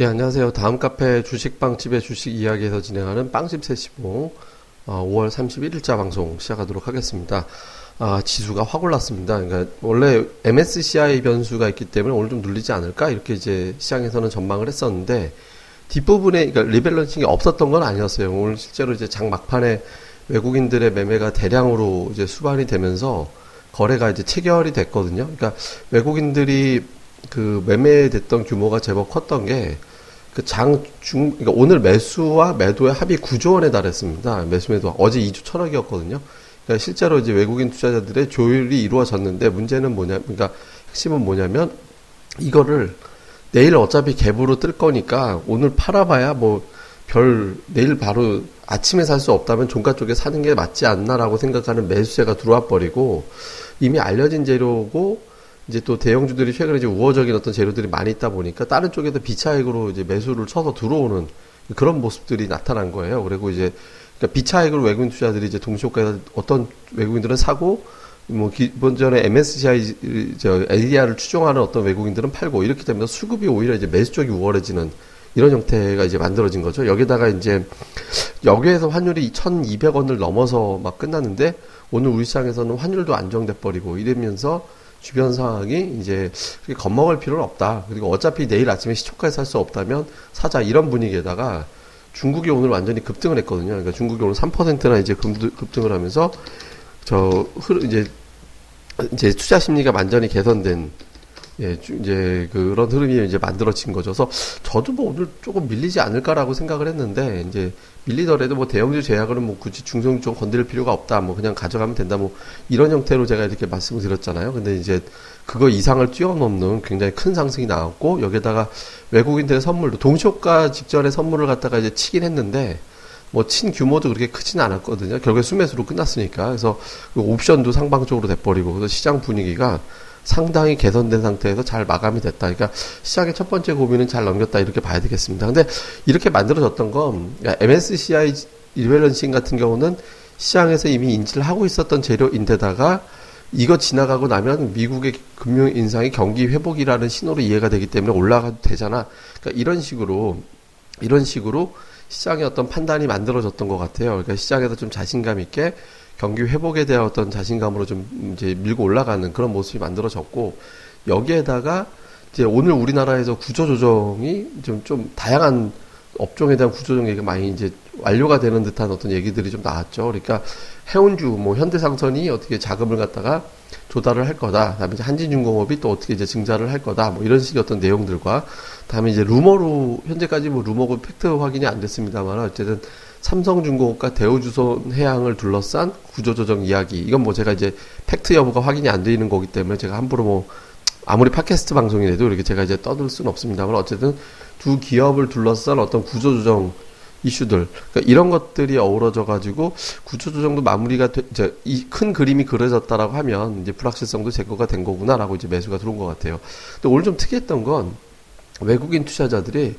예, 안녕하세요. 다음 카페 주식빵집의 주식 이야기에서 진행하는 빵집 세시봉 어, 5월 31일자 방송 시작하도록 하겠습니다. 아, 지수가 확 올랐습니다. 그러니까 원래 MSCI 변수가 있기 때문에 오늘 좀 눌리지 않을까 이렇게 이제 시장에서는 전망을 했었는데 뒷부분에 그러니까 리밸런싱이 없었던 건 아니었어요. 오늘 실제로 이제 장 막판에 외국인들의 매매가 대량으로 이제 수반이 되면서 거래가 이제 체결이 됐거든요. 그러니까 외국인들이 그 매매됐던 규모가 제법 컸던 게 그 장 중, 그러니까 오늘 매수와 매도의 합이 9조 원에 달했습니다. 매수 매도 어제 2조 천억이었거든요. 그러니까 실제로 이제 외국인 투자자들의 조율이 이루어졌는데 문제는 뭐냐, 그러니까 핵심은 뭐냐면 이거를 내일 어차피 갭으로 뜰 거니까 오늘 팔아봐야 뭐 별 내일 바로 아침에 살 수 없다면 종가 쪽에 사는 게 맞지 않나라고 생각하는 매수세가 들어와 버리고 이미 알려진 재료고 이제 또 대형주들이 최근에 이제 우호적인 어떤 재료들이 많이 있다 보니까 다른 쪽에도 비차익으로 이제 매수를 쳐서 들어오는 그런 모습들이 나타난 거예요. 그리고 이제 그러니까 비차익으로 외국인 투자들이 이제 동시효과에서 어떤 외국인들은 사고 뭐 기본전에 MSCI 저 ADR을 추종하는 어떤 외국인들은 팔고 이렇기 때문에 수급이 오히려 이제 매수 쪽이 우월해지는 이런 형태가 이제 만들어진 거죠. 여기다가 이제 여기에서 환율이 1,200원을 넘어서 막 끝났는데 오늘 우리 시장에서는 환율도 안정돼 버리고 이러면서 주변 상황이 이제 겁먹을 필요는 없다. 그리고 어차피 내일 아침에 시초가에 살 수 없다면 사자 이런 분위기에다가 중국이 오늘 완전히 급등을 했거든요. 그러니까 중국이 오늘 3%나 이제 급등을 하면서 저 이제 이제 투자 심리가 완전히 개선된 예, 이제 그런 흐름이 이제 만들어진 거죠. 그래서 저도 뭐 오늘 조금 밀리지 않을까라고 생각을 했는데 이제 밀리더라도 뭐 대형주 제약은 뭐 굳이 중성 쪽 건드릴 필요가 없다. 뭐 그냥 가져가면 된다. 뭐 이런 형태로 제가 이렇게 말씀을 드렸잖아요. 근데 이제 그거 이상을 뛰어넘는 굉장히 큰 상승이 나왔고 여기에다가 외국인들의 선물도 동시효과 직전에 선물을 갖다가 이제 치긴 했는데 뭐친 규모도 그렇게 크지는 않았거든요. 결국에 수매수로 끝났으니까. 그래서 그 옵션도 상방적으로 돼버리고 그래서 시장 분위기가 상당히 개선된 상태에서 잘 마감이 됐다. 그러니까 시장의 첫 번째 고민은 잘 넘겼다 이렇게 봐야 되겠습니다. 근데 이렇게 만들어졌던 건 그러니까 MSCI 리밸런싱 같은 경우는 시장에서 이미 인지를 하고 있었던 재료인데다가 이거 지나가고 나면 미국의 금융 인상이 경기 회복이라는 신호로 이해가 되기 때문에 올라가도 되잖아. 그러니까 이런 식으로 이런 식으로 시장의 어떤 판단이 만들어졌던 것 같아요. 그러니까 시장에서 좀 자신감 있게 경기 회복에 대한 어떤 자신감으로 좀 이제 밀고 올라가는 그런 모습이 만들어졌고 여기에다가 이제 오늘 우리나라에서 구조 조정이 좀, 좀 다양한 업종에 대한 구조 조정 얘기가 많이 이제 완료가 되는 듯한 어떤 얘기들이 좀 나왔죠. 그러니까 해운주, 뭐 현대상선이 어떻게 자금을 갖다가 조달을 할 거다. 그다음에 이제 한진중공업이 또 어떻게 이제 증자를 할 거다. 뭐 이런 식의 어떤 내용들과 다음에 이제 루머로 현재까지 뭐 루머고 팩트 확인이 안 됐습니다만 어쨌든 삼성중공업과 대우주손해양을 둘러싼 구조조정 이야기. 이건 뭐 제가 이제 팩트 여부가 확인이 안 되는 거기 때문에 제가 함부로 뭐 아무리 팟캐스트 방송이라도 이렇게 제가 이제 떠들 수는 없습니다만 어쨌든 두 기업을 둘러싼 어떤 구조조정 이슈들 그러니까 이런 것들이 어우러져 가지고 구조조정도 마무리가 돼, 이제 이 큰 그림이 그려졌다라고 하면 이제 불확실성도 제거가 된 거구나라고 이제 매수가 들어온 것 같아요. 근데 오늘 좀 특이했던 건 외국인 투자자들이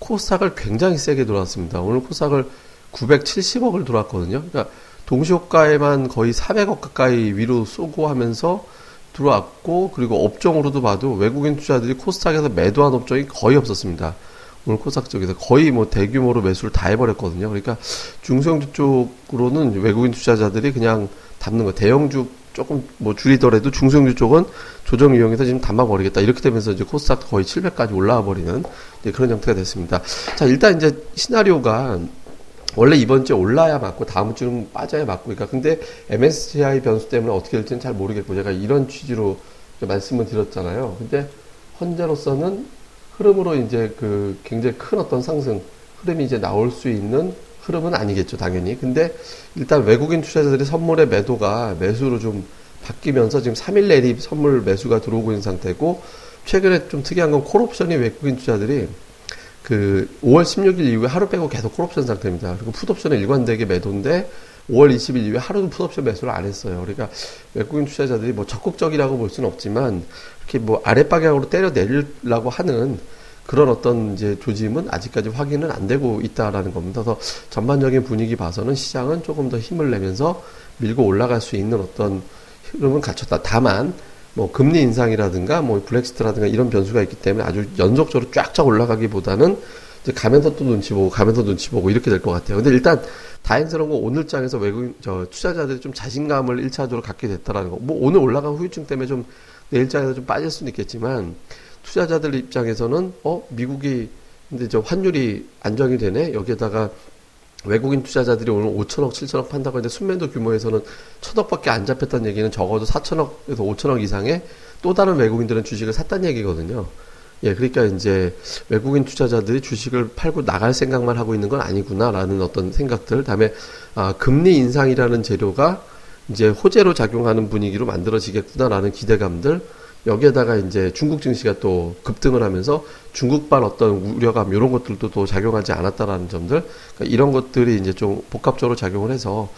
코스닥을 굉장히 세게 돌았습니다. 오늘 코스닥을 970억을 들어왔거든요. 그러니까 동시효과에만 거의 400억 가까이 위로 쏘고 하면서 들어왔고 그리고 업종으로도 봐도 외국인 투자들이 코스닥에서 매도한 업종이 거의 없었습니다. 오늘 코스닥 쪽에서 거의 뭐 대규모로 매수를 다 해버렸거든요. 그러니까 중소형주 쪽으로는 외국인 투자자들이 그냥 담는 거 대형주 조금 뭐 줄이더라도 중소형주 쪽은 조정 이용해서 지금 담아버리겠다. 이렇게 되면서 이제 코스닥 거의 700까지 올라와 버리는 그런 형태가 됐습니다. 자, 일단 이제 시나리오가 원래 이번 주에 올라야 맞고 다음 주는 빠져야 맞고 그러니까 근데 MSCI 변수 때문에 어떻게 될지는 잘 모르겠고 제가 이런 취지로 말씀을 드렸잖아요. 근데 현재로서는 흐름으로 이제 그 굉장히 큰 어떤 상승 흐름이 이제 나올 수 있는 흐름은 아니겠죠, 당연히. 근데 일단 외국인 투자자들이 선물의 매도가 매수로 좀 바뀌면서 지금 3일 내리 선물 매수가 들어오고 있는 상태고 최근에 좀 특이한 건 콜옵션이 외국인 투자들이 그 5월 16일 이후에 하루 빼고 계속 콜옵션 상태입니다. 그리고 풋옵션은 일관되게 매도인데 5월 20일 이후에 하루도 풋옵션 매수를 안 했어요. 그러니까 외국인 투자자들이 뭐 적극적이라고 볼 수는 없지만 이렇게 뭐 아랫 방향으로 때려 내리려고 하는 그런 어떤 이제 조짐은 아직까지 확인은 안 되고 있다라는 겁니다. 그래서 전반적인 분위기 봐서는 시장은 조금 더 힘을 내면서 밀고 올라갈 수 있는 어떤 흐름은 갖췄다. 다만 뭐 금리 인상이라든가 뭐 블랙시트라든가 이런 변수가 있기 때문에 아주 연속적으로 쫙쫙 올라가기보다는 이제 가면서 또 눈치 보고 가면서 눈치 보고 이렇게 될 것 같아요. 근데 일단 다행스러운 건 오늘 장에서 외국인 저 투자자들이 좀 자신감을 1차적으로 갖게 됐다라는 거. 뭐 오늘 올라간 후유증 때문에 좀 내일 장에서 좀 빠질 수는 있겠지만 투자자들 입장에서는 어 미국이 근데 저 환율이 안정이 되네 여기에다가 외국인 투자자들이 오늘 5천억, 7천억 판다고 했는데 순매도 규모에서는 천억밖에 안 잡혔다는 얘기는 적어도 4천억에서 5천억 이상의 또 다른 외국인들은 주식을 샀다는 얘기거든요. 예, 그러니까 이제 외국인 투자자들이 주식을 팔고 나갈 생각만 하고 있는 건 아니구나라는 어떤 생각들. 다음에 아, 금리 인상이라는 재료가 이제 호재로 작용하는 분위기로 만들어지겠구나라는 기대감들. 여기에다가 이제 중국 증시가 또 급등을 하면서 중국발 어떤 우려감 이런 것들도 또 작용하지 않았다라는 점들 그러니까 이런 것들이 이제 좀 복합적으로 작용을 해서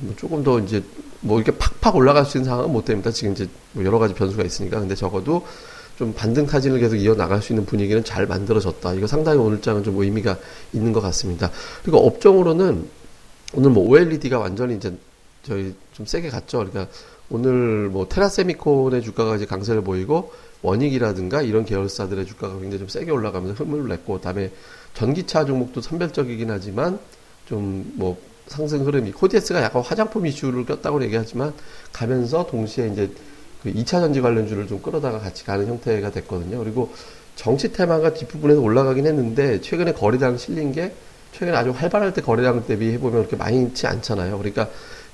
뭐 조금 더 이제 뭐 이렇게 팍팍 올라갈 수 있는 상황은 못 됩니다. 지금 이제 뭐 여러 가지 변수가 있으니까 근데 적어도 좀 반등 타진을 계속 이어 나갈 수 있는 분위기는 잘 만들어졌다. 이거 상당히 오늘 장은 좀 의미가 있는 것 같습니다. 그리고 업종으로는 오늘 뭐 OLED가 완전히 이제 저희 좀 세게 갔죠. 그러니까 오늘 뭐 테라세미콘의 주가가 이제 강세를 보이고 원익이라든가 이런 계열사들의 주가가 굉장히 좀 세게 올라가면서 흐름을 냈고 그다음에 전기차 종목도 선별적이긴 하지만 좀 뭐 상승 흐름이 코디에스가 약간 화장품 이슈를 꼈다고 얘기하지만 가면서 동시에 이제 그 2차 전지 관련주를 좀 끌어다가 같이 가는 형태가 됐거든요. 그리고 정치 테마가 뒷부분에서 올라가긴 했는데 최근에 거래량 실린 게 최근에 아주 활발할 때 거래량 대비해 보면 그렇게 많지 않잖아요. 그러니까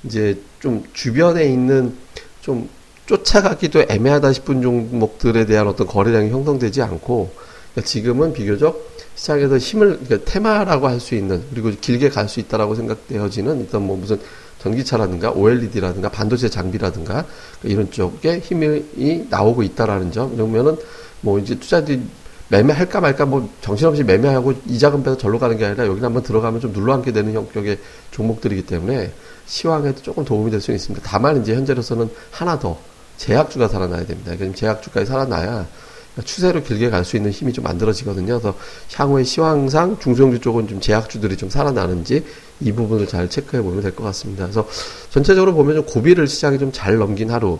이제 좀 주변에 있는 좀 쫓아가기도 애매하다 싶은 종목들에 대한 어떤 거래량이 형성되지 않고 그러니까 지금은 비교적 시장에서 힘을 그러니까 테마라고 할 수 있는 그리고 길게 갈 수 있다라고 생각되어지는 일단 뭐 무슨 전기차라든가 OLED라든가 반도체 장비라든가 이런 쪽에 힘이 나오고 있다라는 점. 이러면은 뭐 이제 투자들이 매매할까 말까 뭐 정신없이 매매하고 이자금 빼서 절로 가는 게 아니라 여기 한번 들어가면 좀 눌러앉게 되는 형격의 종목들이기 때문에 시황에도 조금 도움이 될수 있습니다. 다만 이제 현재로서는 하나 더 제약주가 살아나야 됩니다. 그럼 제약주까지 살아나야 추세로 길게 갈 수 있는 힘이 좀 만들어지거든요. 그래서 향후에 시황상 중소형주 쪽은 좀 제약주들이 좀 살아나는지 이 부분을 잘 체크해 보면 될 것 같습니다. 그래서 전체적으로 보면 좀 고비를 시장이 좀 잘 넘긴 하루.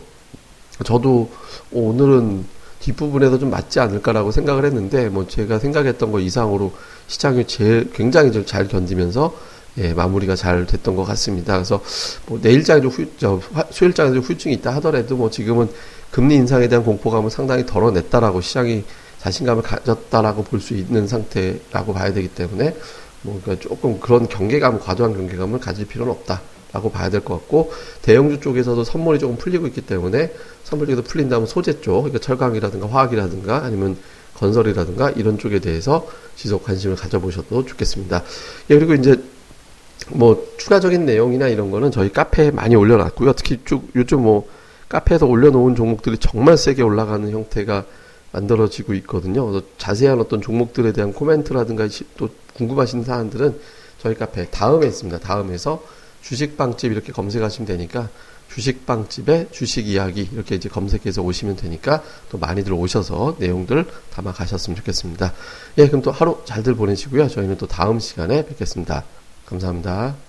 저도 오늘은 뒷부분에서 좀 맞지 않을까라고 생각을 했는데 뭐 제가 생각했던 거 이상으로 시장이 제일 굉장히 좀 잘 견디면서 예, 마무리가 잘 됐던 것 같습니다. 그래서 뭐 내일장에 좀 후, 저, 수요일장에 좀 후유증이 있다 하더라도 뭐 지금은 금리 인상에 대한 공포감을 상당히 덜어냈다라고 시장이 자신감을 가졌다라고 볼 수 있는 상태라고 봐야 되기 때문에 뭐 그러니까 조금 그런 경계감, 과도한 경계감을 가질 필요는 없다 라고 봐야 될 것 같고 대형주 쪽에서도 선물이 조금 풀리고 있기 때문에 선물 쪽에서 풀린다면 소재 쪽, 그러니까 철강이라든가 화학이라든가 아니면 건설이라든가 이런 쪽에 대해서 지속 관심을 가져보셔도 좋겠습니다. 예, 그리고 이제 뭐 추가적인 내용이나 이런 거는 저희 카페에 많이 올려놨고요. 특히 쭉 요즘 뭐 카페에서 올려놓은 종목들이 정말 세게 올라가는 형태가 만들어지고 있거든요. 그래서 자세한 어떤 종목들에 대한 코멘트라든가 또 궁금하신 사안들은 저희 카페 다음에 있습니다. 다음에서 주식빵집 이렇게 검색하시면 되니까 주식빵집의 주식 이야기 이렇게 이제 검색해서 오시면 되니까 또 많이들 오셔서 내용들 담아 가셨으면 좋겠습니다. 예, 그럼 또 하루 잘들 보내시고요. 저희는 또 다음 시간에 뵙겠습니다. 감사합니다.